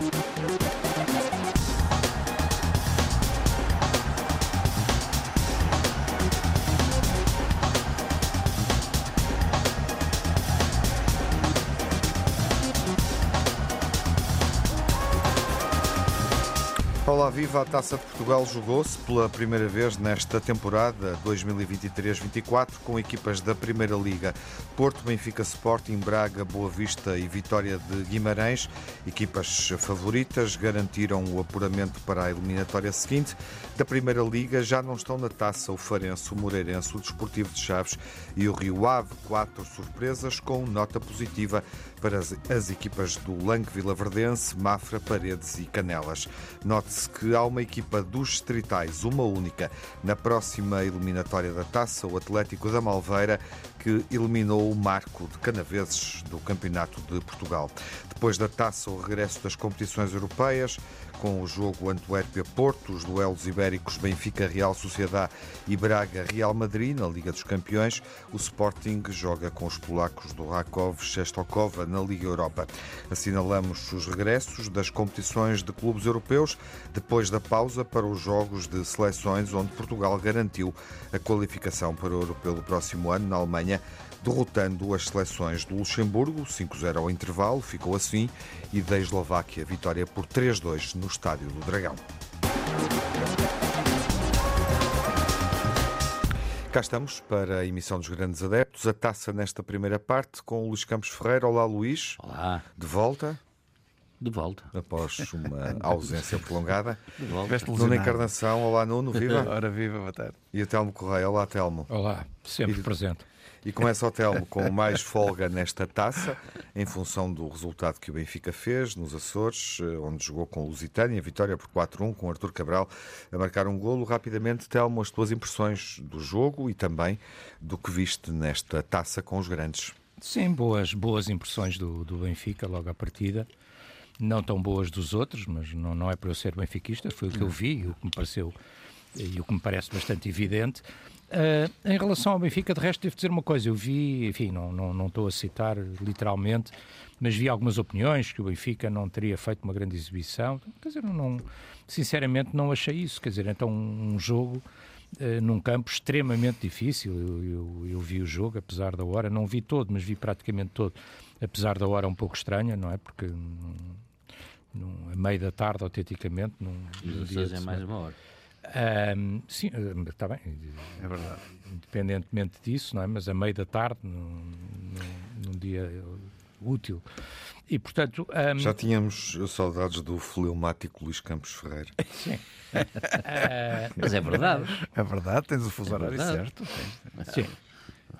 Thank you. Viva! A Taça de Portugal jogou-se pela primeira vez nesta temporada 2023-24 com equipas da Primeira Liga. Porto, Benfica, Sporting, Braga, Boa Vista e Vitória de Guimarães. Equipas favoritas garantiram o apuramento para a eliminatória seguinte. Da Primeira Liga já não estão na taça o Farense, o Moreirense, o Desportivo de Chaves e o Rio Ave. Quatro surpresas com nota positiva para as, as equipas do Lanque Vilaverdense, Mafra, Paredes e Canelas. Note-se que há uma equipa dos Distritais, uma única, na próxima eliminatória da taça, o Atlético da Malveira, que eliminou o Marco de Canaveses do Campeonato de Portugal. Depois da taça, o regresso das competições europeias, com o jogo Antuérpia-Porto, os duelos ibéricos Benfica-Real Sociedade e Braga-Real Madrid na Liga dos Campeões, o Sporting joga com os polacos do Rakov Czestochowa na Liga Europa. Assinalamos os regressos das competições de clubes europeus depois da pausa para os jogos de seleções onde Portugal garantiu a qualificação para o europeu do próximo ano na Alemanha derrotando as seleções do Luxemburgo, 5-0 ao intervalo, ficou assim, e da Eslováquia, vitória por 3-2 no Estádio do Dragão. Cá estamos para a emissão dos Grandes Adeptos, a taça nesta primeira parte com o Luís Campos Ferreira. Olá, Luís. Olá. De volta. De volta. Após uma ausência prolongada. De volta. Nuno Encarnação, olá Nuno, viva. Ora, viva, boa tarde. E o Telmo Correia, olá Telmo. Olá, sempre E- presente. E começa o Telmo com mais folga nesta taça, em função do resultado que o Benfica fez nos Açores, eh, onde jogou com o Lusitânia, vitória por 4-1, com Artur Cabral a marcar um golo. Rapidamente, Telmo, as tuas impressões do jogo e também do que viste nesta taça com os grandes. Sim, boas, boas impressões do, do Benfica logo à partida. Não tão boas dos outros, mas não, não é para eu ser benfiquista, foi o que eu vi e o que me pareceu e o que me parece bastante evidente. Ah, em relação ao Benfica, de resto, devo dizer uma coisa. Eu vi, enfim, não, não, não estou a citar literalmente, mas vi algumas opiniões que o Benfica não teria feito uma grande exibição. Quer dizer, não, sinceramente não achei isso. Quer dizer, então um jogo eh, num campo extremamente difícil. Eu, eu, eu vi o jogo, apesar da hora, não vi todo, mas vi praticamente todo, apesar da hora um pouco estranha, não é? Porque hum, num, a meio da tarde, autenticamente, num, num Os dia é mais uma hora. Ahm, sim, está bem. É verdade. Independentemente disso, não é? Mas a meio da tarde, num, num- num dia útil. E, portanto, ahm, Já tínhamos saudades do fleumático Luís Campos Ferreira. sim. Ah, Mas é verdade. É verdade, tens o fuso É horário verdade. certo. sim.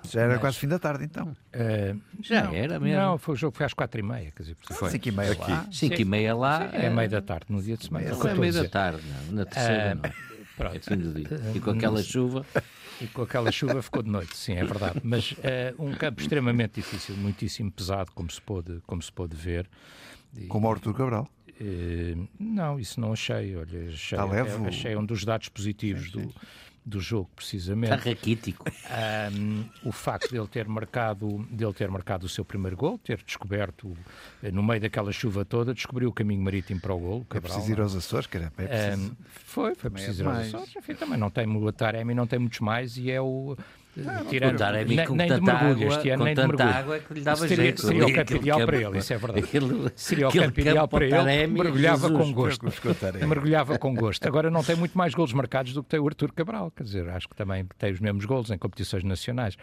Já era Mas- quase fim da tarde, então. Ah, Já não, era mesmo. Não, foi, o jogo foi às quatro e meia. Quer dizer, Foi. 5 e meia Aqui. lá. 5 e meia lá. é meio da tarde, no dia de semana. é o que Não eu é estou a meio da tarde, não. Na terceira, Ah, não. É Pronto. fim do dia. E com aquela chuva. E com aquela chuva ficou de noite, sim, é verdade. Mas eh, um campo extremamente difícil, muitíssimo pesado, como se pôde, como se pôde ver. E, Como o Artur Cabral. eh, não, isso não achei. Olha, achei, Está leve o- achei um dos dados positivos do, do jogo, Está precisamente. raquítico. Ahm, o facto dele ter marcado dele ter marcado o seu primeiro gol, ter descoberto eh, no meio daquela chuva toda, descobriu o caminho marítimo para o gol. É preciso ir aos Açores, cara. É preciso. Ahm, foi, foi é preciso ir aos. Açores. Enfim, também não tem o Taremi, não tem muitos mais e é o. O tirando, Taremi nem, com nem de tanta mergulho água, este ano, com nem de tanta mergulho. água que lhe dava seria, jeito. Seria o campo ideal para ele, isso é verdade. aquele- Seria o campo ideal para ele, mergulhava Jesus. com gosto. Mergulhava com gosto. Agora não tem muito mais golos marcados do que tem o Artur Cabral, quer dizer, acho que também tem os mesmos golos em competições nacionais.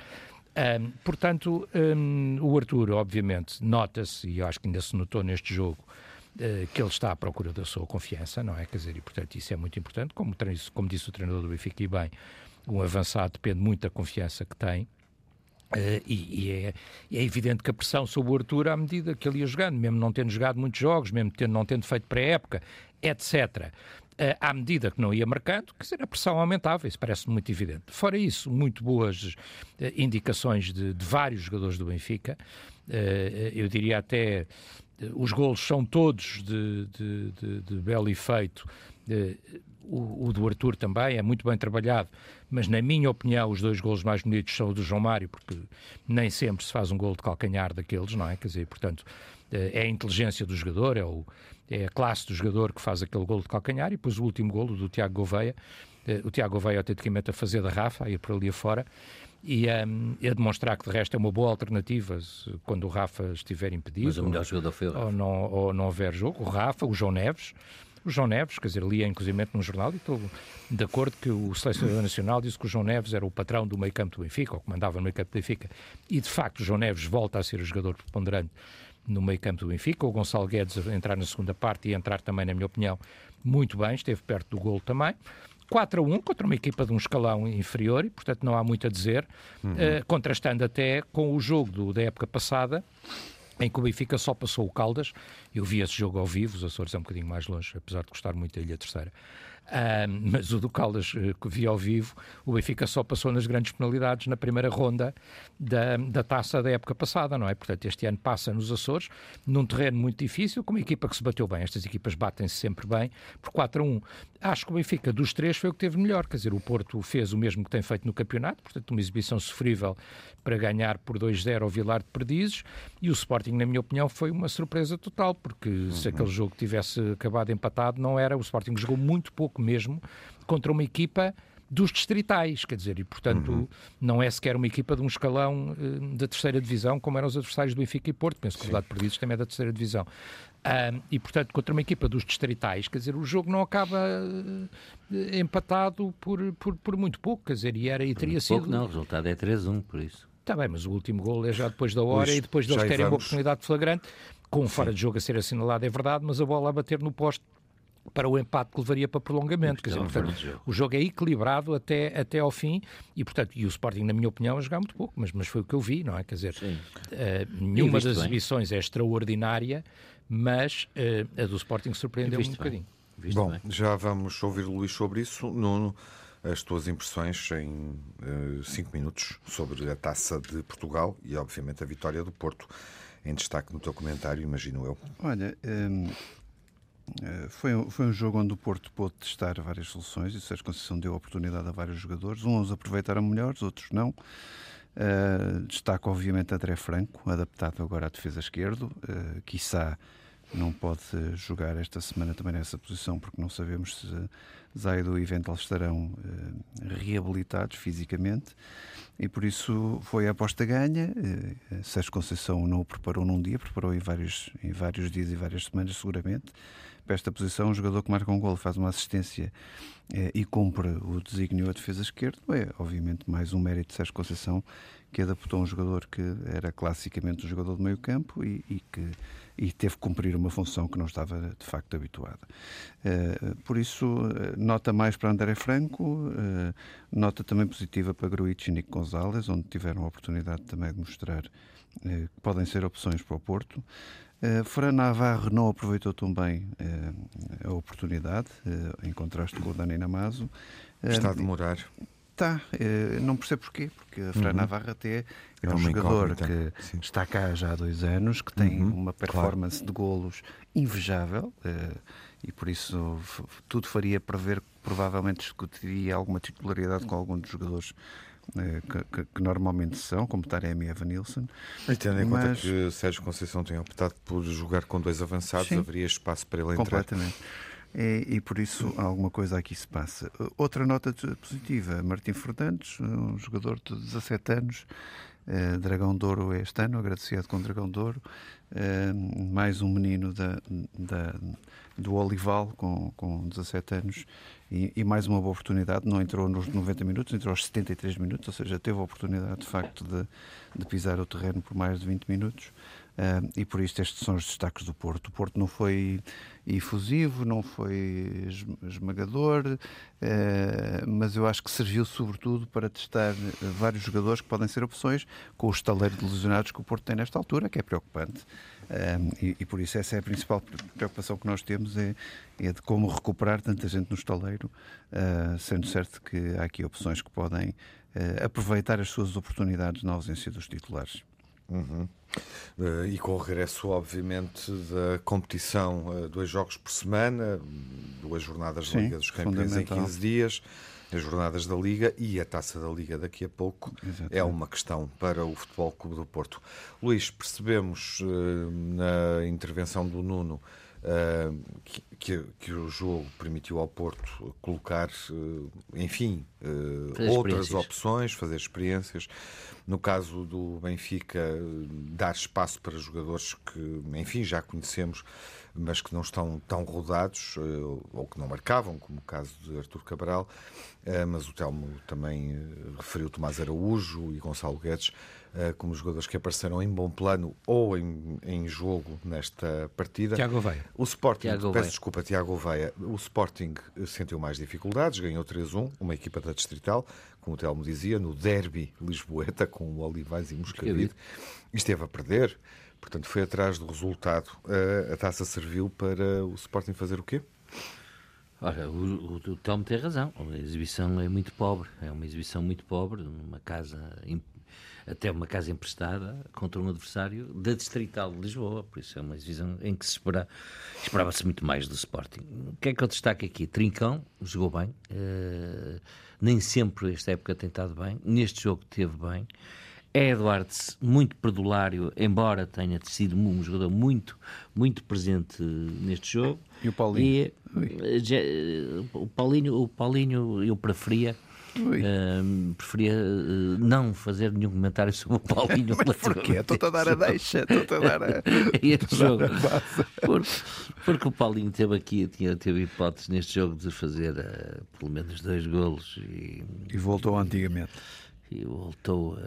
Ahm, portanto, ahm, o Artur, obviamente, nota-se, e eu acho que ainda se notou neste jogo, eh, que ele está à procura da sua confiança, não é? Quer dizer, e portanto isso é muito importante. Como, como disse o treinador do Benfica, e bem, um avançado depende muito da confiança que tem. Eh, e e é, é evidente que a pressão sobre o Arthur, à medida que ele ia jogando, mesmo não tendo jogado muitos jogos, mesmo tendo, não tendo feito pré-época, etc., eh, à medida que não ia marcando, quer dizer, a pressão aumentava, isso parece muito evidente. Fora isso, muito boas eh, indicações de, de vários jogadores do Benfica, eu diria até os golos são todos de, de, de, de belo efeito. Eh, o, o do Arthur também é muito bem trabalhado, mas na minha opinião os dois golos mais bonitos são o do João Mário, porque nem sempre se faz um golo de calcanhar daqueles, não é? Quer dizer, portanto, é a inteligência do jogador, é, o, é a classe do jogador que faz aquele golo de calcanhar e depois o último golo do Tiago Gouveia, o Tiago Gouveia autenticamente a fazer da Rafa, a ir por ali afora, e um, a demonstrar que de resto é uma boa alternativa quando o Rafa estiver impedido. Mas o melhor jogador foi o Rafa. Ou não, ou não houver jogo. O Rafa, o João Neves. O João Neves, quer dizer, li inclusive num jornal e estou de acordo que o selecionador nacional disse que o João Neves era o patrão do meio campo do Benfica, ou comandava no meio campo do Benfica. E de facto o João Neves volta a ser o jogador preponderante no meio campo do Benfica. O Gonçalo Guedes a entrar na segunda parte e entrar também, na minha opinião, muito bem, esteve perto do gol também. 4 a 1 contra uma equipa de um escalão inferior e, portanto, não há muito a dizer, uhum. uh, contrastando até com o jogo do, da época passada, em que o Benfica só passou o Caldas. Eu vi esse jogo ao vivo, os Açores é um bocadinho mais longe, apesar de gostar muito da Ilha Terceira. Um, mas o do Caldas eh, que vi ao vivo, o Benfica só passou nas grandes penalidades na primeira ronda da, da taça da época passada, não é? Portanto, este ano passa nos Açores, num terreno muito difícil, com uma equipa que se bateu bem. Estas equipas batem-se sempre bem, por 4 a 1. Acho que o Benfica dos três foi o que teve melhor, quer dizer, o Porto fez o mesmo que tem feito no campeonato, portanto, uma exibição sofrível para ganhar por 2-0 ao Vilar de Perdizes, e o Sporting, na minha opinião, foi uma surpresa total, porque uhum. se aquele jogo tivesse acabado empatado, não era. O Sporting jogou muito pouco mesmo contra uma equipa dos distritais, quer dizer, e portanto uhum. não é sequer uma equipa de um escalão uh, da terceira divisão, como eram os adversários do Benfica e Porto, penso que o Verdade Perdidos também é da terceira divisão. E portanto, contra uma equipa dos distritais, quer dizer, o jogo não acaba uh, empatado por, por, por, muito pouco, quer dizer, e, era, e teria sido. Pouco, não, o resultado é 3-1, por isso. Está bem, mas o último gol é já depois da hora e depois deles terem uma oportunidade de flagrante, com um fora de jogo a ser assinalado, é verdade, mas a bola a bater no poste para o empate que levaria para prolongamento. Quer dizer, portanto, o jogo é equilibrado até, até ao fim e, portanto, e o Sporting, na minha opinião, a jogar muito pouco, mas, mas foi o que eu vi, não é? Quer dizer, uh, nenhuma das exibições é extraordinária, mas uh, a do Sporting surpreendeu um bocadinho. Bom, bem. já vamos ouvir o Luís sobre isso. Nuno, as tuas impressões em uh, cinco minutos sobre a taça de Portugal e, obviamente, a vitória do Porto. Em destaque no teu comentário, imagino eu. Olha, eh, foi, um, foi um jogo onde o Porto pôde testar várias soluções e o Sérgio Conceição deu oportunidade a vários jogadores. Uns aproveitaram melhores, outros não. Uh, destaco, obviamente, André Franco, adaptado agora à defesa esquerdo. Uh, quiçá não pode jogar esta semana também nessa posição, porque não sabemos se Zaido e Vental estarão uh, reabilitados fisicamente. E por isso foi a aposta ganha. Uh, Sérgio Conceição não o preparou num dia, preparou em vários, em vários dias e várias semanas, seguramente para esta posição, um jogador que marca um gol, faz uma assistência eh, e cumpre o desígnio a defesa esquerda, é obviamente mais um mérito de Sérgio Conceição que adaptou um jogador que era classicamente um jogador de meio campo e, e que e teve que cumprir uma função que não estava de facto habituada. Uh, por isso, uh, nota mais para André Franco, uh, nota também positiva para Gruitch e Nico Gonzalez, onde tiveram a oportunidade também de mostrar que podem ser opções para o Porto. Uh, Fran Navarro não aproveitou tão bem uh, a oportunidade, uh, em contraste com o Dani Namazo. Está a demorar. Está, não percebo porquê, porque a Fran uhum. Navarro até é, é um jogador que Sim. está cá já há dois anos, que tem uhum. uma performance claro. de golos invejável e por isso tudo faria prever que provavelmente discutiria alguma titularidade com algum dos jogadores que, que, que, normalmente são, como Taremi e Evan Nilsson. E tendo em mas... conta que Sérgio Conceição tem optado por jogar com dois avançados, Sim, haveria espaço para ele entrar. Completamente. E, e, por isso alguma coisa aqui se passa. Outra nota positiva, Martim Fernandes, um jogador de 17 anos, eh, Dragão Douro este ano, agradecido com Dragão Douro, eh, mais um menino da, da, do Olival com, com 17 anos e, e, mais uma boa oportunidade. Não entrou nos 90 minutos, entrou aos 73 minutos, ou seja, teve a oportunidade de facto de, de pisar o terreno por mais de 20 minutos. Uh, e por isso estes são os destaques do Porto. O Porto não foi efusivo, não foi esmagador, uh, mas eu acho que serviu sobretudo para testar vários jogadores que podem ser opções com o estaleiro de lesionados que o Porto tem nesta altura, que é preocupante. Um, e, e, por isso essa é a principal preocupação que nós temos é, é de como recuperar tanta gente no estaleiro, uh, sendo certo que há aqui opções que podem uh, aproveitar as suas oportunidades na ausência dos titulares. Uhum. Uh, e com o regresso, obviamente, da competição, dois jogos por semana, duas jornadas de Liga dos Campeões em 15 dias. As jornadas da Liga e a Taça da Liga daqui a pouco Exatamente. é uma questão para o Futebol Clube do Porto. Luís, percebemos uh, na intervenção do Nuno uh, que, que, que, o jogo permitiu ao Porto colocar, uh, enfim, outras opções, fazer experiências. No caso do Benfica, dar espaço para jogadores que, enfim, já conhecemos, mas que não estão tão rodados, ou que não marcavam, como o caso de Artur Cabral. Mas o Telmo também referiu Tomás Araújo e Gonçalo Guedes como jogadores que apareceram em bom plano ou em, em jogo nesta partida. Tiago Veia. O Sporting, Tiago peço Veia. desculpa, Tiago Veia. O Sporting sentiu mais dificuldades, ganhou 3-1, uma equipa da Distrital, como o Telmo dizia, no derby lisboeta, com o Olivais e Moscavide, esteve a perder. Portanto, foi atrás do resultado. A taça serviu para o Sporting fazer o quê? Olha, o, o, o tem razão. A exibição é muito pobre. É uma exibição muito pobre, numa casa, até uma casa emprestada, contra um adversário da Distrital de Lisboa. Por isso é uma exibição em que se espera, esperava-se muito mais do Sporting. O que é que eu destaco aqui? Trincão jogou bem. Uh, nem sempre esta época tem estado bem. Neste jogo teve bem. Edwards, muito perdulário, embora tenha sido um jogador muito, muito presente neste jogo. E o Paulinho? E, já, o Paulinho, o Paulinho eu preferia. Uh, preferia uh, não fazer nenhum comentário sobre o Paulinho. Mas porquê? Estou-te a dar a deixa, estou-te a dar a. este jogo. Porque, porque, o Paulinho teve aqui, tinha, teve hipóteses neste jogo de fazer uh, pelo menos dois golos e, e voltou antigamente e voltou uh,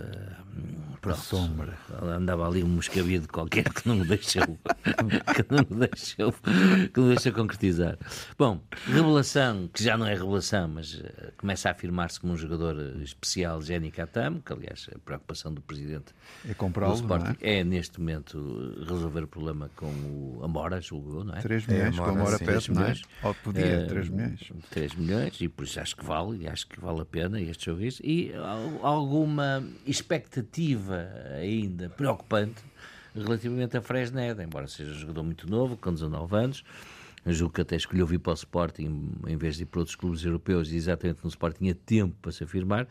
pronto, sombra. Andava ali um moscabido qualquer que não me deixou, que não me deixou, que não me deixou concretizar. Bom, revelação, que já não é revelação, mas uh, começa a afirmar-se como um jogador especial, Jenny Catamo, que aliás a preocupação do presidente é comprá-lo, Sporting é? é? neste momento resolver o problema com o Amora, julgou, não é? 3 milhões, é, com a Amora sim, pede, não é? milhões. Ou podia, Uh, 3 milhões. 3 milhões, e por isso acho que vale, e acho que vale a pena este jogo. Isso. E alguma expectativa ainda preocupante relativamente a Fresneda, embora seja um jogador muito novo, com 19 anos. Julgo que até escolheu vir para o Sporting em vez de ir para outros clubes europeus e exatamente no Sporting tinha tempo para se afirmar.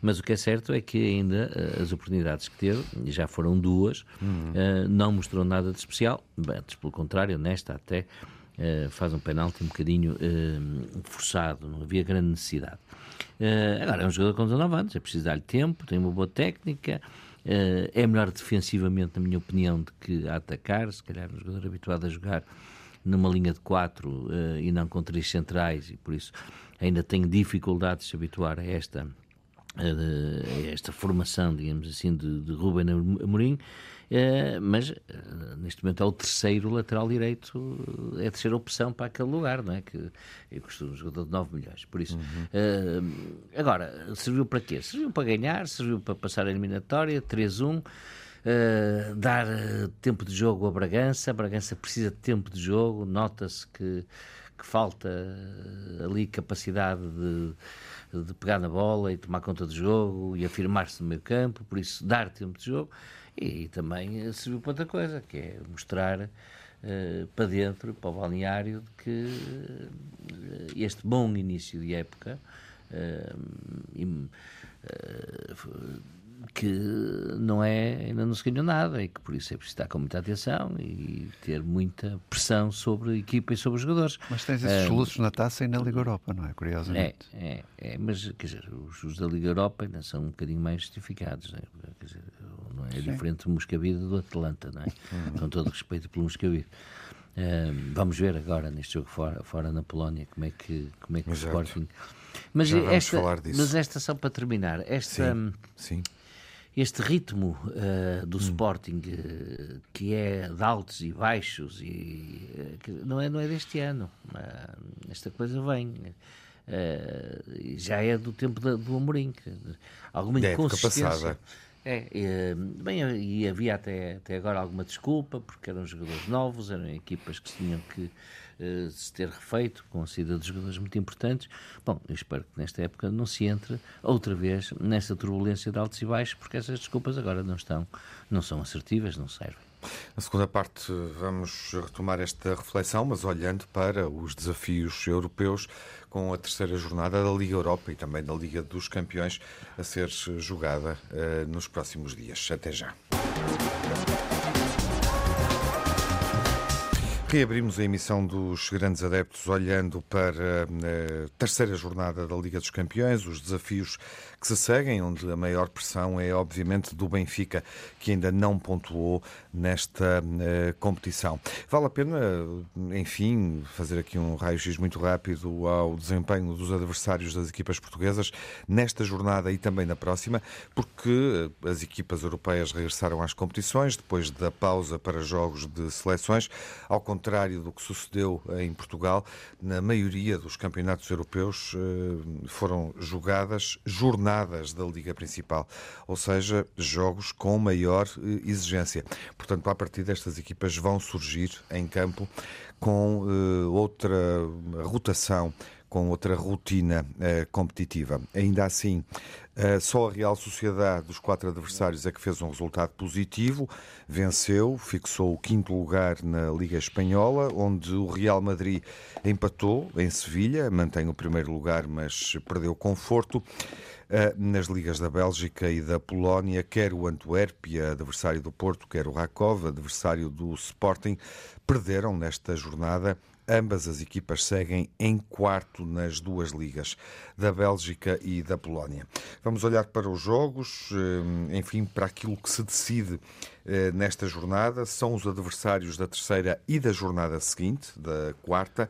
Mas o que é certo é que ainda uh, as oportunidades que teve, e já foram duas, uhum. uh, não mostrou nada de especial. Antes, pelo contrário, nesta até uh, faz um penalti um bocadinho forçado, não havia grande necessidade. Uh, agora, é um jogador com 19 anos, é preciso dar-lhe tempo, tem uma boa técnica, uh, é melhor defensivamente, na minha opinião, do que a atacar. Se calhar, um jogador habituado a jogar numa linha de 4 uh, e não com três centrais, e por isso ainda tenho dificuldade de se habituar a esta, a esta formação, digamos assim, de, de Ruben Amorim. Uh, mas uh, neste momento é o terceiro lateral direito, uh, é a terceira opção para aquele lugar, não é? Que custa um jogador de 9 milhões. Por isso, uhum. agora, serviu para quê? Serviu para ganhar, serviu para passar a eliminatória, 3-1. dar tempo de jogo a Bragança, a Bragança precisa de tempo de jogo, nota-se que, que falta ali capacidade de, de pegar na bola e tomar conta do jogo e afirmar-se no meio campo, por isso dar tempo de jogo e também serviu para outra coisa, que é mostrar uh, para dentro, para o balneário, de que uh, este bom início de época que não é, ainda não se ganhou nada e que por isso é preciso estar com muita atenção e ter muita pressão sobre a equipa e sobre os jogadores. Mas tens esses soluços na taça e na Liga Europa, não é? Curiosamente. É, é, é mas quer dizer, os, os, da Liga Europa ainda são um bocadinho mais justificados, não é? Quer dizer, não é Sim. diferente do Moscavide do Atlanta, não é? com todo respeito pelo Moscavide. Uh, vamos ver agora neste jogo fora, fora na Polónia como é que, como é que o Sporting. Mas esta, mas esta só para terminar, esta. Sim. Sim este ritmo uh, do hum. Sporting uh, que é de altos e baixos e uh, não é não é deste ano esta coisa vem já é do tempo da, do Amorim alguma inconsistência é, bem, e havia até, até agora alguma desculpa, porque eram jogadores novos, eram equipas que tinham que uh, se ter refeito com a saída de jogadores muito importantes. Bom, eu espero que nesta época não se entre outra vez nessa turbulência de altos e baixos, porque essas desculpas agora não estão, não são assertivas, não servem. Na segunda parte, vamos retomar esta reflexão, mas olhando para os desafios europeus com a terceira jornada da Liga Europa e também da Liga dos Campeões a ser jogada uh, nos próximos dias. Até já. Reabrimos a emissão dos grandes adeptos olhando para a terceira jornada da Liga dos Campeões, os desafios que se seguem, onde a maior pressão é obviamente do Benfica, que ainda não pontuou nesta uh, competição. Vale a pena, enfim, fazer aqui um raio-x muito rápido ao desempenho dos adversários das equipas portuguesas nesta jornada e também na próxima, porque as equipas europeias regressaram às competições depois da pausa para jogos de seleções, ao contrário do que sucedeu em Portugal, na maioria dos campeonatos europeus uh, foram jogadas jornadas jornadas da Liga Principal, ou seja, jogos com maior eh, exigência. Portanto, a partir destas equipas vão surgir em campo com uh, outra rotação, com outra rotina uh, competitiva. Ainda assim, só a Real Sociedade dos quatro adversários é que fez um resultado positivo, venceu, fixou o quinto lugar na Liga Espanhola, onde o Real Madrid empatou em Sevilha, mantém o primeiro lugar, mas perdeu conforto. Eh, nas ligas da Bélgica e da Polónia, quer o Antuérpia, adversário do Porto, quer o Rakov, adversário do Sporting, perderam nesta jornada. Ambas as equipas seguem em quarto nas duas ligas, da Bélgica e da Polónia. Vamos olhar para os jogos, eh, enfim, para aquilo que se decide eh, nesta jornada. São os adversários da terceira e da jornada seguinte, da quarta.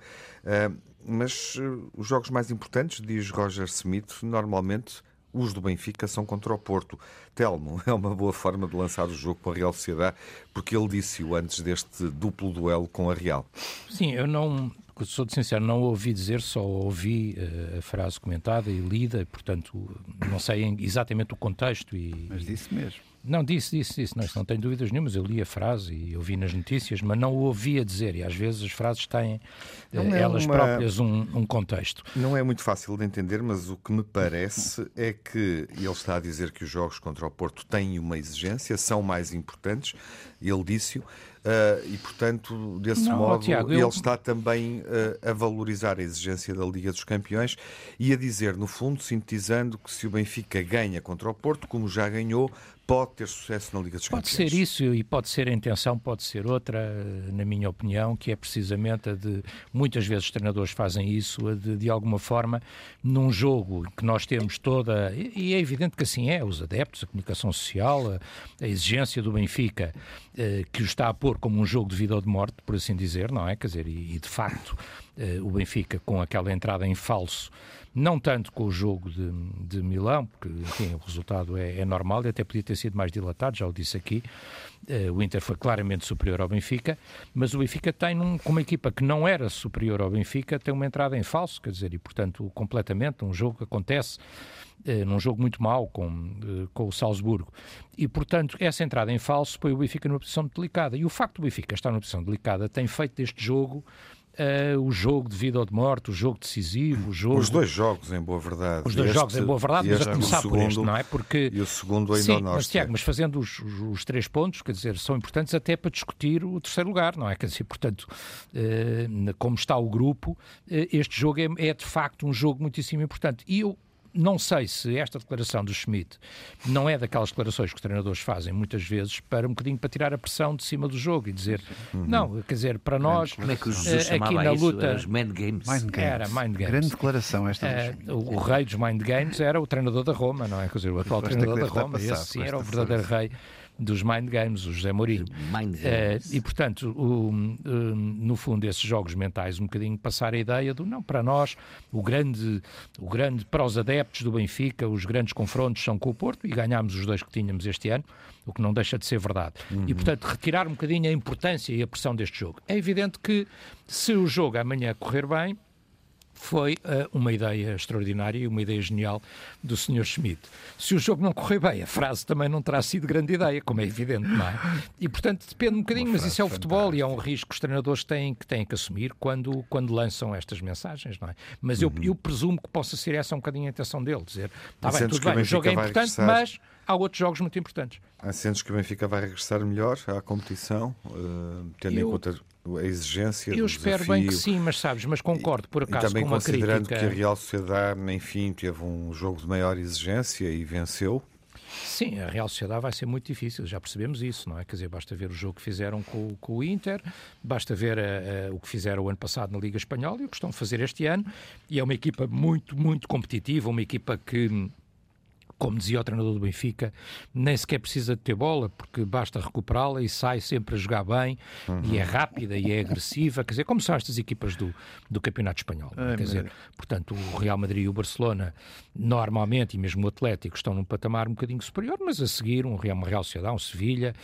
Mas uh, os jogos mais importantes, diz Roger Smith, normalmente os do Benfica são contra o Porto. Telmo, é uma boa forma de lançar o jogo com a Real Sociedade, porque ele disse-o antes deste duplo duelo com a Real. Sim, eu não, sou de sincero, não ouvi dizer, só ouvi uh, a frase comentada e lida, e, portanto, não sei exatamente o contexto. E, Mas disse mesmo. Não, disse, disse, disse. Não, não tenho dúvidas nenhumas. Eu li a frase e ouvi nas notícias, mas não o ouvia dizer. E às vezes as frases têm é elas uma... próprias um, um, contexto. Não é muito fácil de entender, mas o que me parece é que ele está a dizer que os jogos contra o Porto têm uma exigência, são mais importantes. Ele disse-o. Uh, e, portanto, desse não, modo, Tiago, ele eu... está também uh, a valorizar a exigência da Liga dos Campeões e a dizer, no fundo, sintetizando que se o Benfica ganha contra o Porto, como já ganhou, pode ter sucesso na Liga dos pode Campeões. Pode ser isso e pode ser a intenção, pode ser outra, na minha opinião, que é precisamente a de muitas vezes os treinadores fazem isso, a de, de alguma forma, num jogo que nós temos toda, e é evidente que assim é, os adeptos, a comunicação social, a, a exigência do Benfica, eh, que o está a pôr como um jogo de vida ou de morte, por assim dizer, não é? Quer dizer, e, e de facto eh, o Benfica com aquela entrada em falso não tanto com o jogo de, de Milão, porque enfim, o resultado é, é, normal e até podia ter sido mais dilatado, já o disse aqui. Uh, o Inter foi claramente superior ao Benfica, mas o Benfica tem, um, com uma equipa que não era superior ao Benfica, tem uma entrada em falso, quer dizer, e portanto, completamente, um jogo que acontece uh, num jogo muito mau com, uh, com o Salzburgo. E, portanto, essa entrada em falso põe o Benfica numa posição delicada. E o facto do Benfica estar numa posição delicada tem feito deste jogo Uh, o jogo de vida ou de morte, o jogo decisivo, o jogo... Os dois jogos, em boa verdade. Os dois este, jogos, em boa verdade, mas a começar segundo, por este, não é? Porque... E o segundo ainda Sim. Mas, Tiago, mas fazendo os, os, os, três pontos, quer dizer, são importantes até para discutir o terceiro lugar, não é? Quer dizer, portanto, uh, como está o grupo, uh, este jogo é, é, de facto um jogo muitíssimo importante. E eu não sei se esta declaração do Schmidt não é daquelas declarações que os treinadores fazem muitas vezes para um bocadinho para tirar a pressão de cima do jogo e dizer uhum. não, quer dizer, para nós como é que o Jesus uh, aqui na isso? luta os mind games. mind games. Era mind games. Grande declaração esta. Uh, o, o, rei dos mind games era o treinador da Roma, não é? Quer dizer, o atual treinador da Roma, esse sim era o verdadeiro rei dos Mind Games, o José Mourinho. Mind Games. Uh, e, portanto, o, no fundo, esses jogos mentais, um bocadinho passar a ideia do, não, para nós, o grande, o grande, para os adeptos do Benfica, os grandes confrontos são com o Porto, e ganhámos os dois que tínhamos este ano, o que não deixa de ser verdade. Uhum. E, portanto, retirar um bocadinho a importância e a pressão deste jogo. É evidente que, se o jogo amanhã correr bem, foi uh, uma ideia extraordinária e uma ideia genial do Sr. Schmidt. Se o jogo não correr bem, a frase também não terá sido grande ideia, como é evidente, não é? E, portanto, depende um bocadinho, mas isso é o futebol e é um risco que os treinadores têm que, têm que assumir quando, quando lançam estas mensagens, não é? Mas uhum. eu, eu presumo que possa ser essa um bocadinho a intenção dele, dizer, está bem, tudo bem, o jogo é importante, mas há outros jogos muito importantes. Há sentes que o Benfica vai regressar melhor à competição, uh, tendo eu, em conta a exigência Eu espero desafio. bem que sim, mas sabes, mas concordo por acaso e também com uma considerando crítica... que a Real Sociedade, enfim, teve um jogo de maior exigência e venceu. Sim, a Real Sociedade vai ser muito difícil, já percebemos isso, não é? Quer dizer, basta ver o jogo que fizeram com, com o Inter, basta ver uh, uh, o que fizeram o ano passado na Liga Espanhola e o que estão a fazer este ano. E é uma equipa muito, muito competitiva, uma equipa que como dizia o treinador do Benfica, nem sequer precisa de ter bola, porque basta recuperá-la e sai sempre a jogar bem, uhum. e é rápida e é agressiva, quer dizer, como são estas equipas do, do Campeonato Espanhol. É, quer dizer, portanto, o Real Madrid e o Barcelona, normalmente, e mesmo o Atlético, estão num patamar um bocadinho superior, mas a seguir, um Real, uma Real um Sevilha,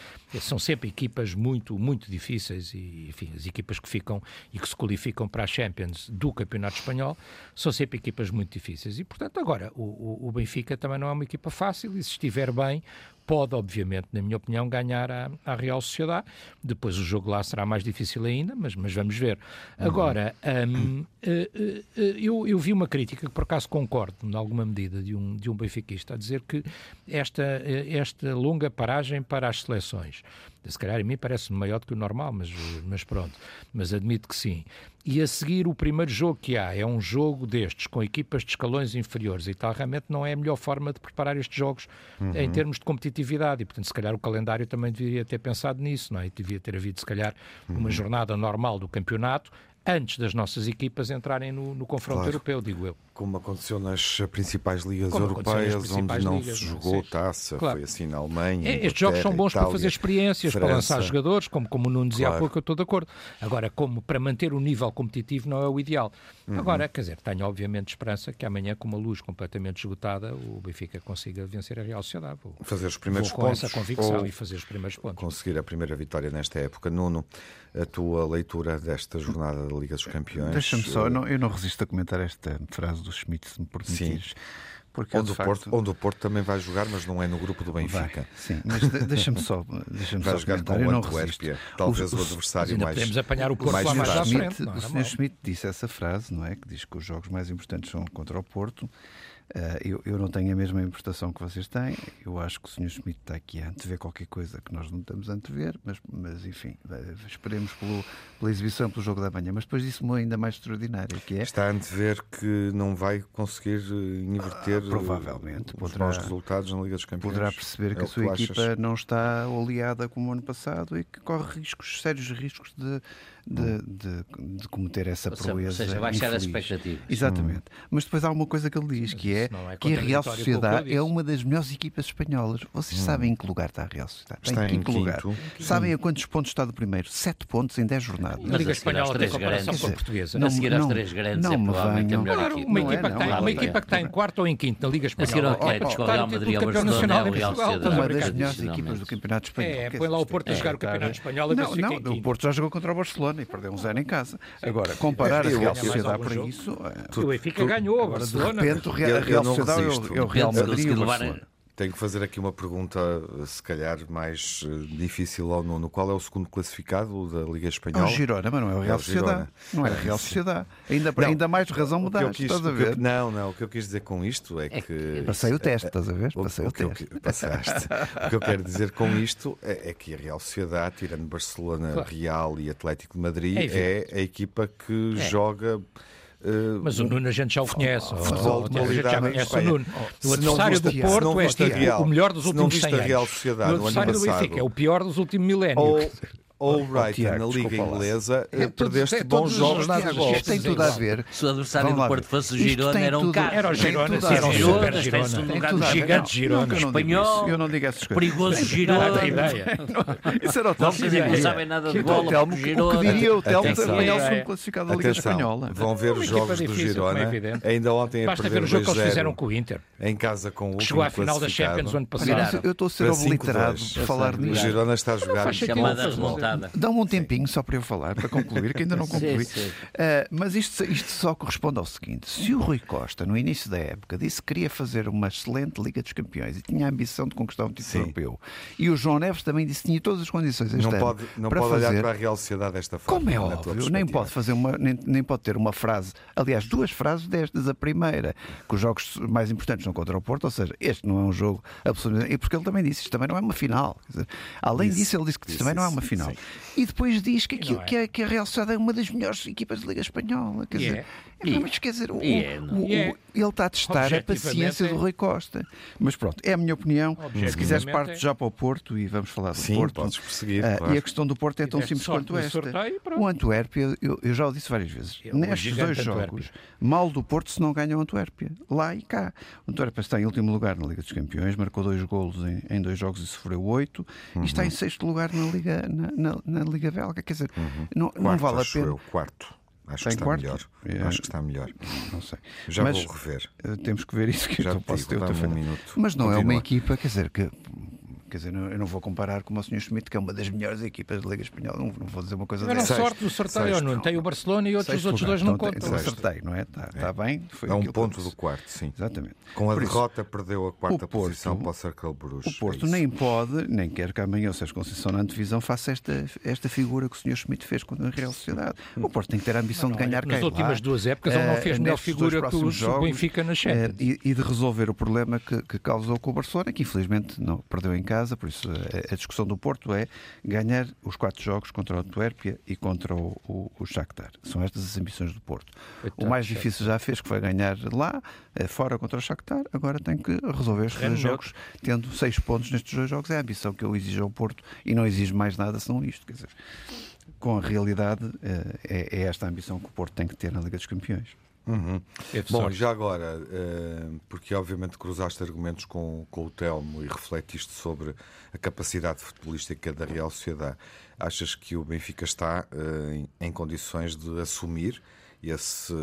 são sempre equipas muito, muito difíceis, e, enfim, as equipas que ficam e que se qualificam para a Champions do Campeonato Espanhol, são sempre equipas muito difíceis. E, portanto, agora, o, o Benfica também não é uma equipa fácil e se estiver bem, pode, obviamente, na minha opinião, ganhar a, a Real Sociedade. Depois o jogo lá será mais difícil ainda, mas, mas vamos ver. Uhum. Agora, um, uh, uh, eu, eu vi uma crítica que por acaso concordo, em alguma medida, de um, de um benfiquista, a dizer que esta, esta longa paragem para as seleções se calhar a mim parece maior do que o normal, mas, mas pronto. Mas admito que sim. E a seguir, o primeiro jogo que há é um jogo destes, com equipas de escalões inferiores e tal, realmente não é a melhor forma de preparar estes jogos uhum. em termos de competitividade. E, portanto, se calhar o calendário também deveria ter pensado nisso, não é? E devia ter havido, se calhar, uma uhum. jornada normal do campeonato antes das nossas equipas entrarem no, no confronto claro. europeu, digo eu. Como aconteceu nas principais ligas Como europeias, principais onde não ligas, se jogou não taça, claro. foi assim na Alemanha. É, estes jogos são bons Itália, para fazer experiências, França. para lançar jogadores, como, como o Nuno dizia claro. há pouco, eu estou de acordo. Agora, como para manter o nível competitivo não é o ideal. Uhum. Agora, quer dizer, tenho obviamente esperança que amanhã, com uma luz completamente esgotada, o Benfica consiga vencer a Real Sociedade. Vou, fazer os primeiros com pontos. essa convicção e fazer os primeiros pontos. Conseguir a primeira vitória nesta época. Nuno, a tua leitura desta jornada da Liga dos Campeões. Deixa-me só, eu não, eu não, resisto a comentar esta frase do Schmidt, se me permitires. Porque onde, o facto... Porto, onde o Porto também vai jogar, mas não é no grupo do Benfica. Vai, sim, mas deixa-me só. Deixa vai só jogar com o Antuérpia, talvez o, o adversário mais. Podemos apanhar o Porto mais lá mais à frente. o Sr. Schmidt disse essa frase, não é? Que diz que os jogos mais importantes são contra o Porto. Uh, eu, eu, não tenho a mesma importação que vocês têm. Eu acho que o Sr. Schmidt está aqui a antever qualquer coisa que nós não estamos a antever, mas, mas enfim, esperemos pelo, pela exibição, pelo jogo da manhã. Mas depois disso, uma ainda mais extraordinária, que é. Está a antever que não vai conseguir eh, inverter uh, provavelmente, poderá, resultados na Liga dos Campeões. Poderá perceber é que a sua equipa achas? não está oleada como o ano passado e que corre riscos, sérios riscos de de, de, de cometer essa proeza. Ou seja, baixar as expectativas. Exatamente. Hum. Mas depois há uma coisa que ele diz, que é, é que a Real Sociedade é uma das melhores equipas espanholas. Vocês hum. sabem em que lugar está a Real Sociedade? Está, em quinto, lugar. Sabem a quantos pontos está do primeiro? Sete pontos em dez jornadas. Na Liga Espanhola tem comparação com a portuguesa. Não, a seguir às três grandes não é provavelmente a melhor equipa. Uma equipa, que, tem, uma equipa que está em quarto ou em quinto na Liga Espanhola. A seguir ao Atlético, ao Real Madrid, ao Barcelona, ao Real Sociedade. Uma das melhores equipas do Campeonato Espanhol. É, põe lá o Porto a jogar o Campeonato Espanhol Não, não, o Porto já jogou contra o Barcelona e perdeu um zero em casa. Agora, comparar a Real Sociedade para isso. O Benfica ganhou, agora de repente o Real Sociedade é o Real Madrid e o Barcelona. Tenho que fazer aqui uma pergunta, se calhar mais uh, difícil ao Nuno. Qual é o segundo classificado da Liga Espanhola? É o Girona, mas não é o Real é Sociedade. Não é a Real Sociedade. Ainda, não, ainda mais razão mudar, estás a ver? Eu, não, não. O que eu quis dizer com isto é, é que... Passei o teste, estás a ver? Passei o, o teste. Eu, passaste. o que eu quero dizer com isto é, é que a Real Sociedade, tirando Barcelona, claro. Real e Atlético de Madrid, é, é a equipa que é. joga Uh, Mas o Nuno a gente já o conhece. O futebol de qualidade já conhece o Nuno. O adversário do Porto é o melhor dos últimos 100 anos. O adversário do Benfica é o pior dos últimos milénios. Ou Brighton na Liga Inglesa é, perdeste é, bons jogos de futebol. Isto tem tudo a ver. Se o adversário do Porto fosse o Girona, era um carro. Era o Girona, era o Girona. Um gigante Girona. Espanhol. Eu não digo essas coisas. Perigoso Girona. Isso era o Telmo. Não sabem nada de bola. O que diria o Telmo da Real segundo classificado da Liga Espanhola. Vão ver os jogos do Girona. Ainda ontem a perder Basta ver o jogo que eles fizeram com o Inter. Em casa com o último Chegou à final da Champions o ano passado. Eu estou a ser obliterado a falar nisso. O Girona está a jogar chamada remontada Dá-me um tempinho só para eu falar, para concluir, que ainda não concluí. Sim, sim. Uh, mas isto, isto só corresponde ao seguinte: se o Rui Costa, no início da época, disse que queria fazer uma excelente Liga dos Campeões e tinha a ambição de conquistar um título Sim. europeu, e o João Neves também disse que tinha todas as condições este Não ano pode, não para pode fazer. olhar para a Real Sociedade desta forma. Como é óbvio, nem pode fazer uma, nem, nem pode ter uma frase, aliás, duas frases destas. A primeira, que os jogos mais importantes são contra o Porto, ou seja, este não é um jogo absolutamente. E porque ele também disse, isto também não é uma final. Quer dizer, além Isso, disso, ele disse que isto isso, também não é isso, uma final. sim. E depois diz que, aquilo, é. que, a, que a Real Sociedade é uma das melhores equipas de Liga Espanhola. Quer E dizer, é. é, mas quer dizer, o, E é, não o- E é. o- ele está a testar a paciência do é. Rui Costa. Mas pronto, é a minha opinião. Se quiseres, parte é. já para o Porto e vamos falar do Sim, Porto. podes prosseguir, Ah, claro. E a questão do Porto é tão simples quanto esta. sorteio e. O Antuérpia, eu, eu já o disse várias vezes, uma nestes dois Antuérpia. jogos, mal do Porto se não ganha o Antuérpia, lá e cá. O Antuérpia está em último lugar na Liga dos Campeões, marcou dois golos em, em dois jogos e sofreu oito, e está Uhum. em sexto lugar na Liga, na, na- na Liga Belga. Quer dizer, não, não Uhum. Quarto, vale a pena. eu, quarto. Acho que está melhor. É. Acho que está melhor. Não sei. Já Mas, vou rever. eh, Temos que ver isso que Já eu te posso ter outra um minuto. Mas não é uma Continua. equipa, quer dizer, que. Quer dizer, não- eu não vou comparar com o Sr. Schmidt, que é uma das melhores equipas da Liga Espanhola. Não, não vou dizer uma coisa Tiveram dessa. Sexto. sorte no sorteio, Sexto. não? Tem o Barcelona e outros, os outros lugar. dois não tem- contam. Acertei, não é? Está tá bem. Foi É um ponto do quarto, sim. Exatamente. Com a Por isso, derrota, perdeu a quarta Porto- posição para o Cercle Bruges. O Porto É isso. nem pode, nem quer que amanhã o Sérgio Conceição na antevisão faça esta, esta figura que o Sr. Schmidt fez com a Real Sociedade. O Porto tem que ter a ambição de ganhar Nas quem últimas lá, duas épocas ele não eh, fez melhor nestes figura que o jogos, Benfica na eh, Champions. e, e de resolver o problema que, que causou com o Barcelona, que infelizmente não perdeu em casa, por isso a, a discussão do Porto é ganhar os quatro jogos contra o Antuérpia e contra o, o, o Shakhtar. São estas as ambições do Porto. O mais difícil já fez, que foi ganhar lá, eh, fora contra o Shakhtar, agora tem que resolver estes dois jogos, tendo seis pontos nestes dois jogos. É a ambição que eu exijo ao Porto e não exijo mais nada senão isto. Quer dizer, com a realidade, eh, é, é esta a ambição que o Porto tem que ter na Liga dos Campeões. Uhum. Bom, já agora, eh, porque obviamente cruzaste argumentos com, com o Telmo e refletiste sobre a capacidade futebolística da Real Sociedade, achas que o Benfica está eh, em, em condições de assumir esse,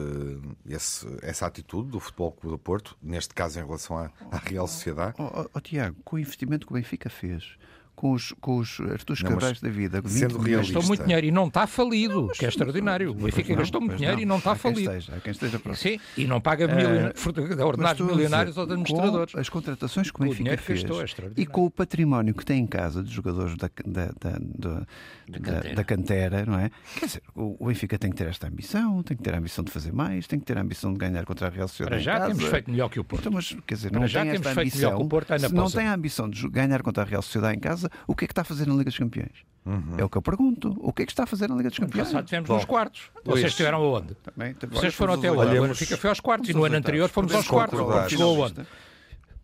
esse- essa atitude do Futebol Clube do Porto, neste caso em relação à, à Real Sociedade? Oh, oh, oh, Tiago, com o investimento que o Benfica fez, com os, com os Artur Não, mas Cabrais da vida, 20 sendo realista, Gastou muito dinheiro e não está falido, que é extraordinário. O Benfica gastou muito dinheiro e não está Há quem falido. esteja, quem esteja para Sim, e não paga Mas ordenados a dizer, milionários aos administradores. Com as contratações que o Com o Benfica fez gastou, é e com o património que tem em casa dos jogadores da, da, da, da, da- cantera. da cantera, não é? Quer dizer, o, o Benfica tem que ter esta ambição, tem que ter a ambição de fazer mais, tem que ter a ambição de ganhar contra a Real Sociedade. Para em já casa. temos feito melhor que o Porto. Então, mas, quer dizer, Para não já tem temos feito melhor ambição. que o Porto, se não tem a ambição de ganhar contra a Real Sociedade em casa, o que é que está a fazer na Liga dos Campeões? Uhum. É o que eu pergunto. O que é que está a fazer na Liga dos Campeões? Passado tivemos Bom, nos quartos. Vocês estiveram aonde? Também, também, Vocês foram até onde? O Benfica foi aos quartos e no ano anterior fomos aos quartos. Chegou aonde?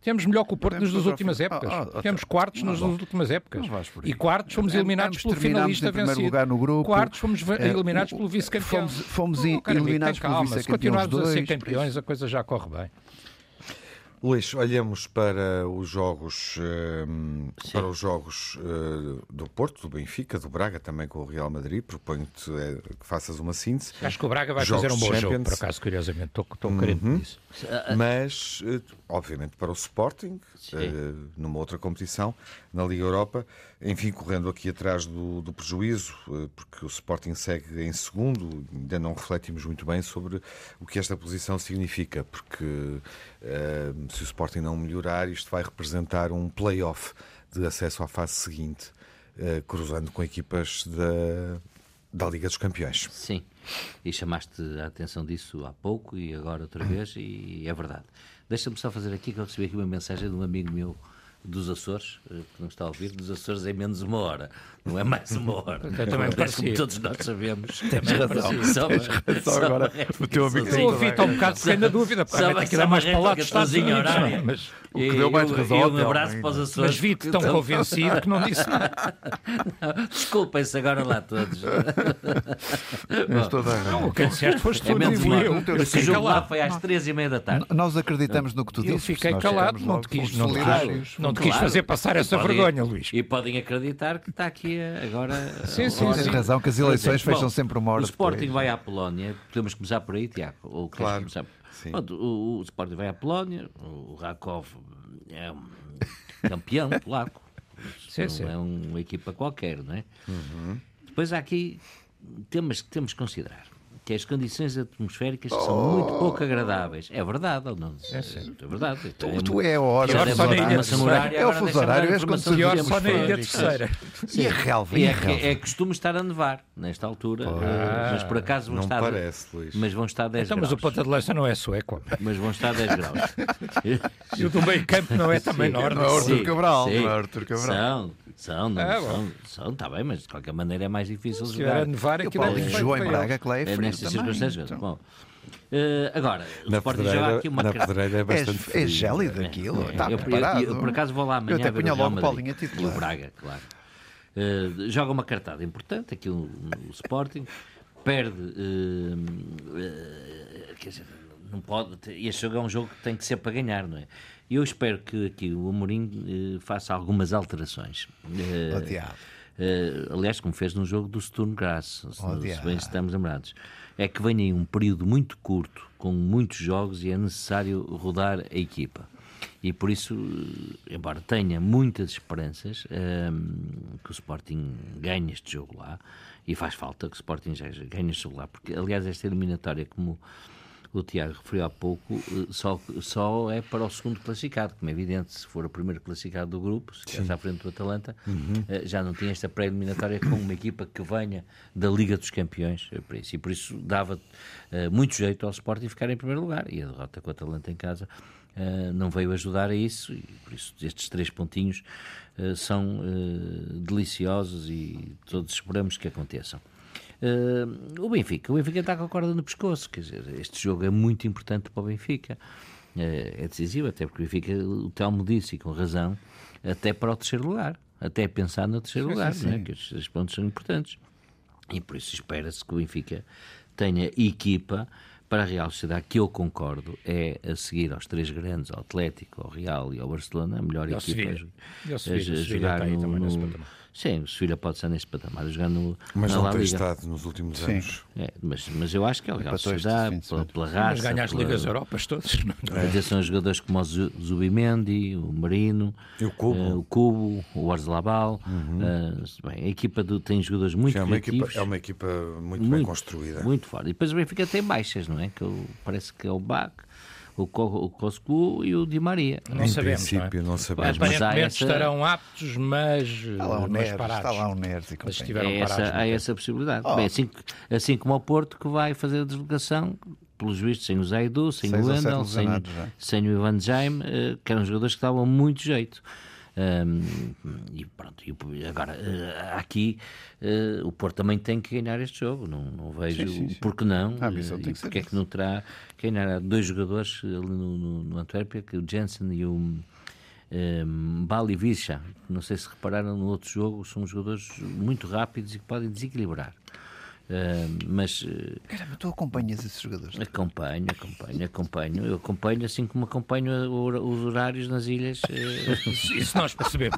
Temos melhor que o Porto nas duas últimas épocas. Ah, ah, Temos tá. quartos nas Não duas últimas épocas. E quartos fomos Ambos eliminados pelo finalista vencido. lugar no grupo. Quartos fomos eliminados pelo vice-campeão. Fomos, eliminados pelo calma. Se vice-campeão. continuarmos a ser campeões, a coisa já corre bem. Luís, olhemos para os jogos, ehm, para os jogos eh, do Porto, do Benfica, do Braga, também com o Real Madrid. Proponho-te eh, que faças uma síntese. Acho que o Braga vai Jogos fazer um bom jogo, Champions. por acaso, curiosamente. Estou, estou carente disso. Mas, eh, obviamente, para o Sporting, eh, numa outra competição, na Liga Europa, enfim, correndo aqui atrás do, do prejuízo, eh, porque o Sporting segue em segundo, ainda não refletimos muito bem sobre o que esta posição significa, porque eh, se o Sporting não melhorar, isto vai representar um play-off de acesso à fase seguinte, eh, cruzando com equipas da, da Liga dos Campeões. Sim, e chamaste a atenção disso há pouco e agora outra vez, e é verdade. Deixa-me só fazer aqui que eu recebi aqui uma mensagem de um amigo meu dos Açores, eh, que não está a ouvir, dos Açores em menos uma hora, não é mais uma hora. Eu também me Mas, como todos nós sabemos. Tens razão. Só, Só agora, o teu amigo Eu ouvi, está um bocado fiquei na dúvida. Só- é só mais uma não é? horária. Mas, O que deu mais E- razão e ao um abraço ainda. para os Açores. mas vi-te tão Então, convencido que não disse nada. Desculpem-se agora lá todos. Tens toda a razão. Não, o que disseste foste É tu, menos não fui eu. Eu Esse jogo lá calado. foi às três e meia da tarde. Nós acreditamos no que tu Eu dizes. fiquei calado, não te quis, não te solidários. quis, não te quis Claro. fazer passar E essa vergonha, Luís. E podem acreditar que está aqui eh, agora. Sim, a sim. Tens razão que as eleições fecham bom, sempre uma hora O Sporting vai à Polónia, podemos começar por aí, Tiago. Ou queres Claro, começar? Pronto, o, o Sporting vai à Polónia, o Rakov é um campeão polaco. Sim, sim. é uma equipa qualquer, não é? Depois há aqui temas que temos que considerar que as condições atmosféricas são muito pouco agradáveis. É verdade ou não? É, é verdade. Tu, é, tu é a hora. Pior só na ilha terceira. É o fuso horário. És quando Pior só na ilha terceira. E a relva? É, é, é costume estar a nevar nesta altura. Ah, mas por acaso vão não estar... parece, Luís. Mas vão estar 10 então, graus. Mas o ponta de lança não é sueco. Mas vão estar 10 graus. e o do meio campo não é também norte. Não é Arthur Cabral. Não é Arthur Cabral. São. São, não, ah, são, são, está bem, mas de qualquer maneira é mais difícil Se jogar. A nevar, aquilo é João em Braga, que lá é, é nestas circunstâncias. Então. Bom, uh, agora, o na Sporting joga aqui uma Na pedreira é bastante é, é gélido aquilo, é, está eu, preparado. Eu, eu, por acaso vou lá amanhã eu até punha o logo Paulinha Madrid titular. e o Braga, claro. Uh, joga uma cartada importante aqui o, o Sporting, perde, uh, uh, quer dizer, não pode, este jogo é um jogo que tem que ser para ganhar, não é? E eu espero que aqui o Amorim faça algumas alterações. Uh, Uh, aliás, como fez no jogo do Sturm Graz, se, se bem estamos lembrados. É que vem aí um período muito curto, com muitos jogos, e é necessário rodar a equipa. E por isso, embora tenha muitas esperanças um, que o Sporting ganhe este jogo lá, e faz falta que o Sporting já ganhe este jogo lá, porque aliás esta eliminatória, como o Tiago referiu há pouco, só, só é para o segundo classificado, como é evidente, se for o primeiro classificado do grupo, se estiver à frente do Atalanta, uhum. já não tem esta pré-eliminatória com uma equipa que venha da Liga dos Campeões, por isso, e por isso dava muito jeito ao Sporting ficar em primeiro lugar, e a derrota com o Atalanta em casa Uh, não veio ajudar a isso e por isso estes três pontinhos uh, são uh, deliciosos e todos esperamos que aconteçam. O Benfica, o Benfica está com a corda no pescoço, quer dizer, este jogo é muito importante para o Benfica, é decisivo, até porque o Benfica, o Telmo disse, e com razão, até para o terceiro lugar, até pensar no terceiro sim, lugar, sim, sim. Né? que estes pontos são importantes. E por isso espera-se que o Benfica tenha equipa para a Real Sociedade, que eu concordo, é a seguir aos três grandes, ao Atlético, ao Real e ao Barcelona, a melhor e equipa a, a, a jogar no, no, Sim, o Sevilha pode ser nesse patamar, jogando Mas na não La tem Liga. estado nos últimos Sim. anos. É, mas, mas eu acho que é Sociedade, fim de pela, pela raça. Mas ganha as pela- Ligas Europas todas. é? Até são jogadores como o Zu- Zubimendi, o Marino, E o Cubo? eh, o Cubo, o Arzlabal. eh, bem, a equipa do- tem jogadores muito Sim, é, uma equipa, é uma equipa muito, bem Muito, construída. Muito forte. E depois o Benfica tem baixas, não é? Que eu- parece que é o Bach, o, Co, o Coscu e o Di Maria. Não em sabemos, princípio, não não, Mas- sabemos. mas Aparentemente essa- estarão aptos, mas, Está lá o mas Neres, parados. está lá o Neres e Mas companhia. estiveram É parados. essa, há essa possibilidade. Bem, assim, assim como ao Porto, que vai fazer a deslocação, pelos vistos, sem o Zaidu, sem Seis o Wendel, sem, já. sem o Ivan Jaime, eh, que eram jogadores que davam muito jeito. E pronto, agora eh, aqui eh, o Porto também tem que ganhar este jogo. Não, não vejo Sim, sim, sim. porque não. Eh, e porque é que não terá que ganhar dois jogadores ali no, no, no Antuérpia, que o Jensen e o um, Bali Vicha. Não sei se repararam no outro jogo, são jogadores muito rápidos e que podem desequilibrar. Ah, mas eh, Caramba, tu acompanhas esses jogadores. acompanho, acompanho, acompanho. Eu acompanho assim como acompanho os horários nas ilhas. eh, Isso, nós percebemos.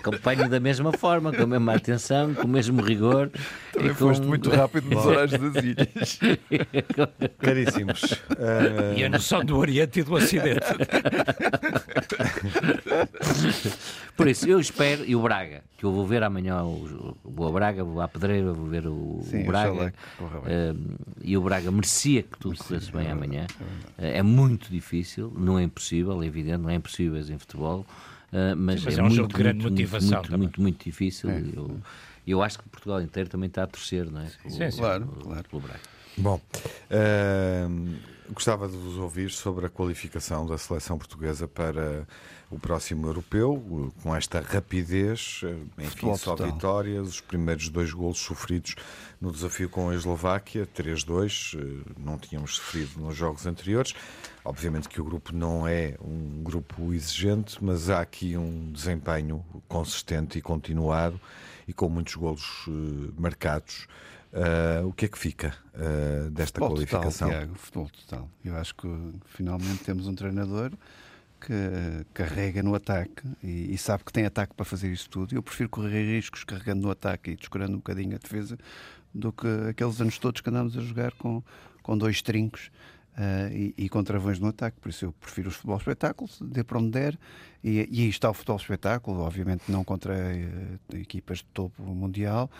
acompanho da mesma forma, com a mesma atenção, com o mesmo rigor. Também e com... foste muito rápido nos horários das ilhas. Caríssimos. eh, E a noção do Oriente e do Ocidente. Por isso, eu espero, e o Braga, que eu vou ver amanhã, o, vou a Braga, vou à Pedreira, vou ver o, Sim, o Braga. eh, e o Braga merecia que tudo corresse bem amanhã. Eh, é muito difícil, não é impossível, é evidente, não é impossível em futebol. eh, mas, mas é, é um muito, jogo de grande muito, motivação Muito, também. muito, muito difícil. e Eu, eu acho que Portugal inteiro também está a torcer, não é? Sim, sim. Claro, pelo- claro. pelo Braga. Bom, eh, gostava de vos ouvir sobre a qualificação da seleção portuguesa para o próximo europeu, com esta rapidez, eh, enfim, só total. vitórias, os primeiros dois golos sofridos no desafio com a Eslováquia, 3-2, eh, não tínhamos sofrido nos jogos anteriores. Obviamente que o grupo não é um grupo exigente, mas há aqui um desempenho consistente e continuado e com muitos golos eh, marcados. Uh, o que é que fica uh, desta Futebol qualificação? Total, Tiago, futebol total. Eu acho que finalmente temos um treinador que carrega no ataque e, e sabe que tem ataque para fazer isso tudo. Eu prefiro correr riscos carregando no ataque e descurando um bocadinho a defesa do que aqueles anos todos que andamos a jogar com, com dois trincos. uh, e, e com travões no ataque, por isso eu prefiro os futebol espetáculos, dê para onde der, E, e aí está o futebol espetáculo, obviamente não contra uh, equipas de topo mundial,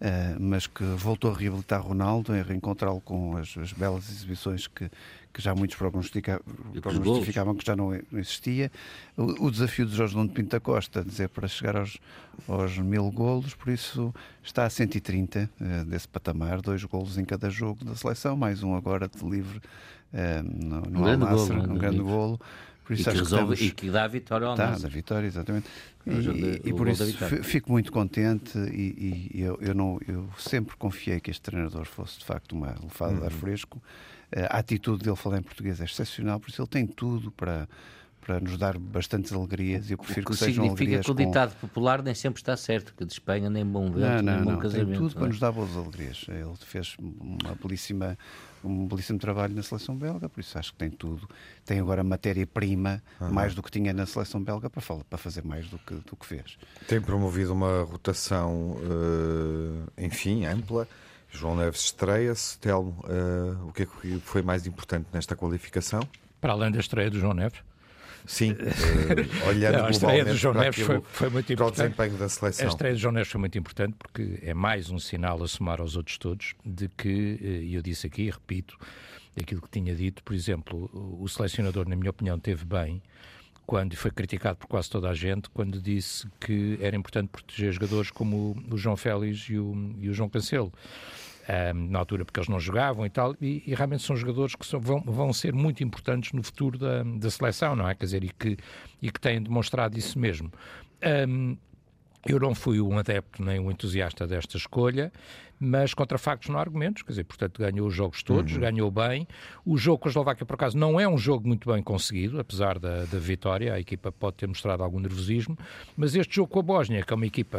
uh, mas que voltou a reabilitar Ronaldo, a reencontrá-lo com as, as, belas exibições que, que já muitos prognosticavam que já não existia. O, o, desafio de Jorge Nuno Pinto da Costa, dizer para chegar aos, aos mil golos, por isso está a 130 uh, desse patamar, dois golos em cada jogo da seleção, mais um agora de livre no, no um grande Al-Nassr, um grande golo. Por isso e, que resolve, que e que dá a vitória ao Dá, dá vitória, exatamente. E, e por isso fico muito contente e, eu, eu, não, eu sempre confiei que este treinador fosse de facto uma lefada uhum. de ar uhum. fresco. A atitude dele falar em português é excepcional, por isso ele tem tudo para para nos dar bastantes alegrias e eu prefiro que, que sejam significa que o ditado com... popular nem sempre está certo, que de Espanha nem bom vento, não, não, nem bom não, casamento. Tem tudo para é? nos dar boas alegrias. Ele fez uma belíssima um belíssimo trabalho na seleção belga, por isso acho que tem tudo. Tem agora matéria-prima, mais do que tinha na seleção belga, para, falar, para fazer mais do que, do que fez. Tem promovido uma rotação, uh, enfim, ampla. João Neves estreia-se. Telmo, uh, o que é que foi mais importante nesta qualificação? Para além da estreia do João Neves? Sim, uh, olhando Não, a estreia do João Neves foi, foi, muito importante. Para o desempenho da seleção. A estreia do João Neves foi muito importante porque é mais um sinal a somar aos outros todos de que, eh, e eu disse aqui e repito, aquilo que tinha dito, por exemplo, o selecionador, na minha opinião, teve bem quando foi criticado por quase toda a gente, quando disse que era importante proteger jogadores como o João Félix e o, e o João Cancelo um, na altura porque eles não jogavam e tal, e, e realmente são jogadores que são, vão, vão ser muito importantes no futuro da, da seleção, não é? Quer dizer, e que, e que têm demonstrado isso mesmo. Um, eu não fui um adepto nem um entusiasta desta escolha, mas contra factos não há argumentos, quer dizer, portanto ganhou os jogos todos, uhum. ganhou bem. O jogo com a Eslováquia, por acaso, não é um jogo muito bem conseguido, apesar da, da vitória, a equipa pode ter mostrado algum nervosismo, mas este jogo com a Bósnia, que é uma equipa,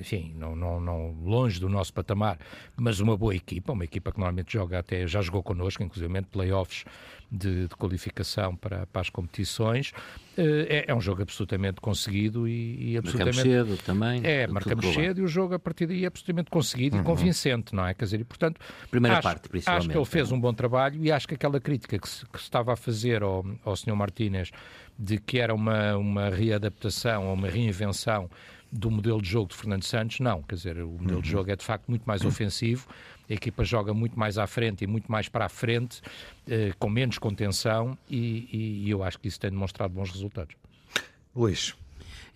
enfim, não, não, não longe do nosso patamar, mas uma boa equipa, uma equipa que normalmente joga até, já jogou connosco, inclusive playoffs de, de qualificação para, para, as competições, eh, é, é, um jogo absolutamente conseguido e, e absolutamente... Marcamos cedo também. É, marcamos cedo e o jogo a partir daí é absolutamente conseguido uhum. convincente, não é? Quer dizer, e portanto. Primeira acho, parte, principalmente. Acho que ele fez um bom trabalho e acho que aquela crítica que se, que se estava a fazer ao, ao Sr. Martínez de que era uma, uma readaptação ou uma reinvenção do modelo de jogo de Fernando Santos, não. Quer dizer, o modelo uhum. de jogo é de facto muito mais ofensivo, a equipa joga muito mais à frente e muito mais para a frente, eh, com menos contenção, e, e, e eu acho que isso tem demonstrado bons resultados. Luís.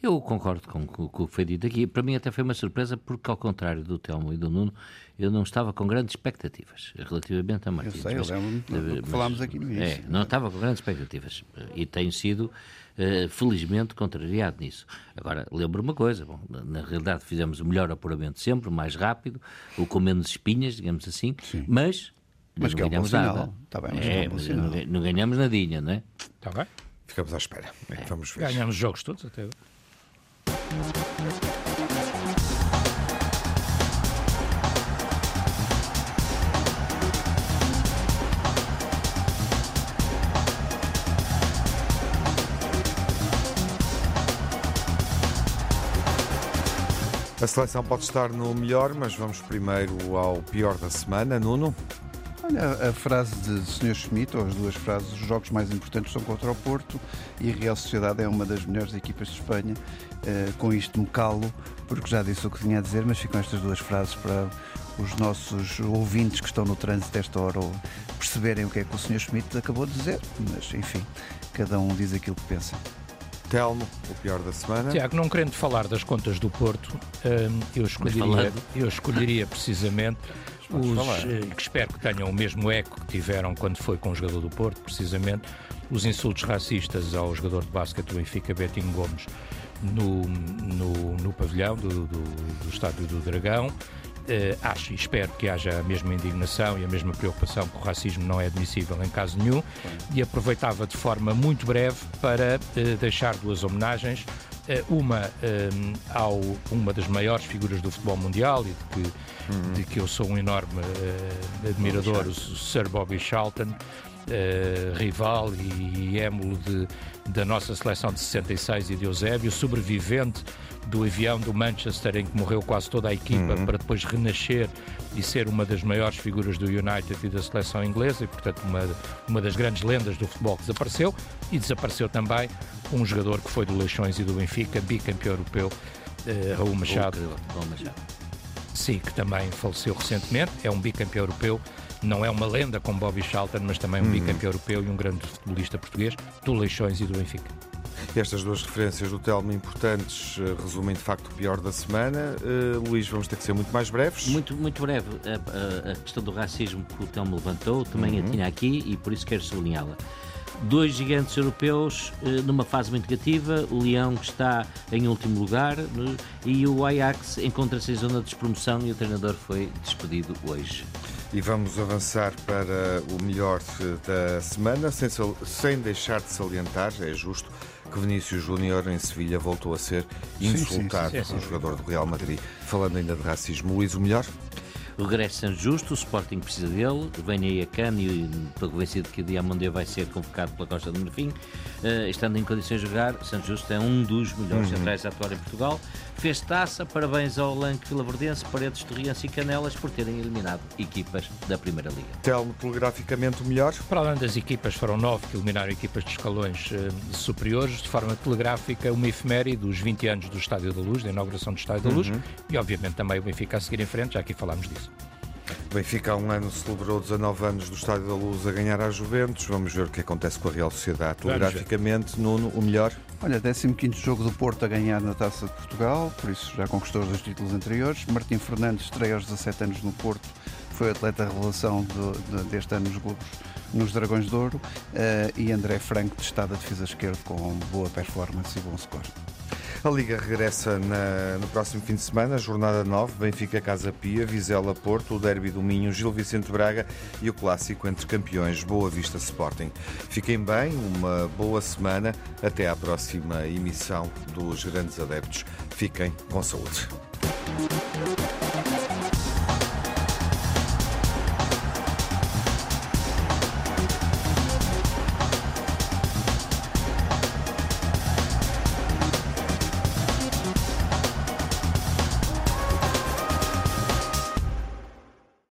Eu concordo com, com, com, o que foi dito aqui. Para mim até foi uma surpresa porque, ao contrário do Telmo e do Nuno, eu não estava com grandes expectativas relativamente a Martins. Eu sei, eu lembro mas, falámos aqui no início. É, não estava com grandes expectativas e tenho sido, uh, felizmente, contrariado nisso. Agora, lembro uma coisa, bom, na realidade fizemos o melhor apuramento sempre, mais rápido, o com menos espinhas, digamos assim, Sim. mas mas não que ganhamos é um nada. Tá bem, mas é, é um não, não, ganhamos nadinha, não é? Está bem. Ficamos à espera. É. Vamos ver. Ganhamos jogos todos até agora. A seleção pode estar no melhor, mas vamos primeiro ao pior da semana. Nuno? Olha, a frase de Sr. Schmidt, ou as duas frases, os jogos mais importantes são contra o Porto e a Real Sociedade é uma das melhores equipas de Espanha. Uh, com isto me calo, porque já disse o que tinha a dizer, mas ficam estas duas frases para os nossos ouvintes que estão no trânsito esta hora ou perceberem o que é que o Sr. Schmidt acabou de dizer. Mas, enfim, cada um diz aquilo que pensa. Telmo, o pior da semana. Tiago, não querendo falar das contas do Porto, hum, eu, escolheria, eu escolheria precisamente os eh, que espero que tenham o mesmo eco que tiveram quando foi com o jogador do Porto, precisamente os insultos racistas ao jogador de basquete do Benfica, Betinho Gomes, no, no, no pavilhão do, do, do Estádio do Dragão. Uh, acho e espero que haja a mesma indignação e a mesma preocupação que o racismo não é admissível em caso nenhum e aproveitava de forma muito breve para uh, deixar duas homenagens uh, uma ao uma das maiores figuras do futebol mundial e de que, uhum. de que eu sou um enorme admirador, o Sir Bobby Charlton uh, rival e émulo de, da nossa seleção de 66 e de Eusébio, sobrevivente do avião do Manchester em que morreu quase toda a equipa uhum. para depois renascer e ser uma das maiores figuras do United e da seleção inglesa e portanto uma, uma das grandes lendas do futebol que desapareceu e desapareceu também um jogador que foi do Leixões e do Benfica, bicampeão europeu, uh, Raul Machado. Raul Machado. Sim, que também faleceu recentemente, é um bicampeão europeu não é uma lenda como Bobby Charlton, mas também um uhum. bicampeão europeu e um grande futebolista português, do Leixões e do Benfica. Estas duas referências do Telmo importantes eh, resumem de facto o pior da semana. Uh, Luís, vamos ter que ser muito mais breves. Muito, muito breve. A, a, a questão do racismo que o Telmo levantou também uhum. a tinha aqui e por isso quero sublinhá-la dois gigantes europeus eh, numa fase muito negativa, o Leão que está em último lugar e o Ajax encontra-se em zona de despromoção e o treinador foi despedido hoje. E vamos avançar para o melhor da semana, sem, sem deixar de salientar, é justo, que Vinícius Júnior em Sevilha voltou a ser insultado por um jogador do Real Madrid. Falando ainda de racismo, Luís, o melhor? O regresso Santos Justo, o Sporting precisa dele, vem aí a Cano e estou convencido que o Diamondé vai ser convocado pela Costa do Marfim. Uh, estando em condições de jogar, Santos Justo é um dos melhores uhum. centrais a atuar em Portugal. Fez taça, parabéns ao Lanque Vilaverdense, Paredes, Torriense e Canelas por terem eliminado equipas da Primeira Liga. Telmo, telegraficamente o melhor? Para além das equipas, foram nove que eliminaram equipas de escalões uh, superiores, de forma telegráfica, uma efeméride dos 20 anos do Estádio da Luz, da inauguração do Estádio da Luz, uhum. e obviamente também o Benfica a seguir em frente, já aqui falámos disso. Benfica há um ano celebrou 19 anos do Estádio da Luz a ganhar às Juventus. Vamos ver o que acontece com a Real Sociedade. Telegraficamente, Nuno, o melhor? Olha, 15 jogo do Porto a ganhar na Taça de Portugal, por isso já conquistou os dois títulos anteriores. Martim Fernandes estreia aos 17 anos no Porto, foi atleta revelação do, de, deste ano nos grupos nos Dragões de Ouro. Uh, e André Franco, testado a defesa esquerda com boa performance e bom score. A Liga regressa na, no próximo fim de semana, jornada 9, Benfica Casa Pia, Vizela Porto, o Derby do Minho, Gil Vicente Braga e o clássico entre campeões Boa Vista Sporting. Fiquem bem, uma boa semana, até à próxima emissão dos Grandes Adeptos. Fiquem com saúde.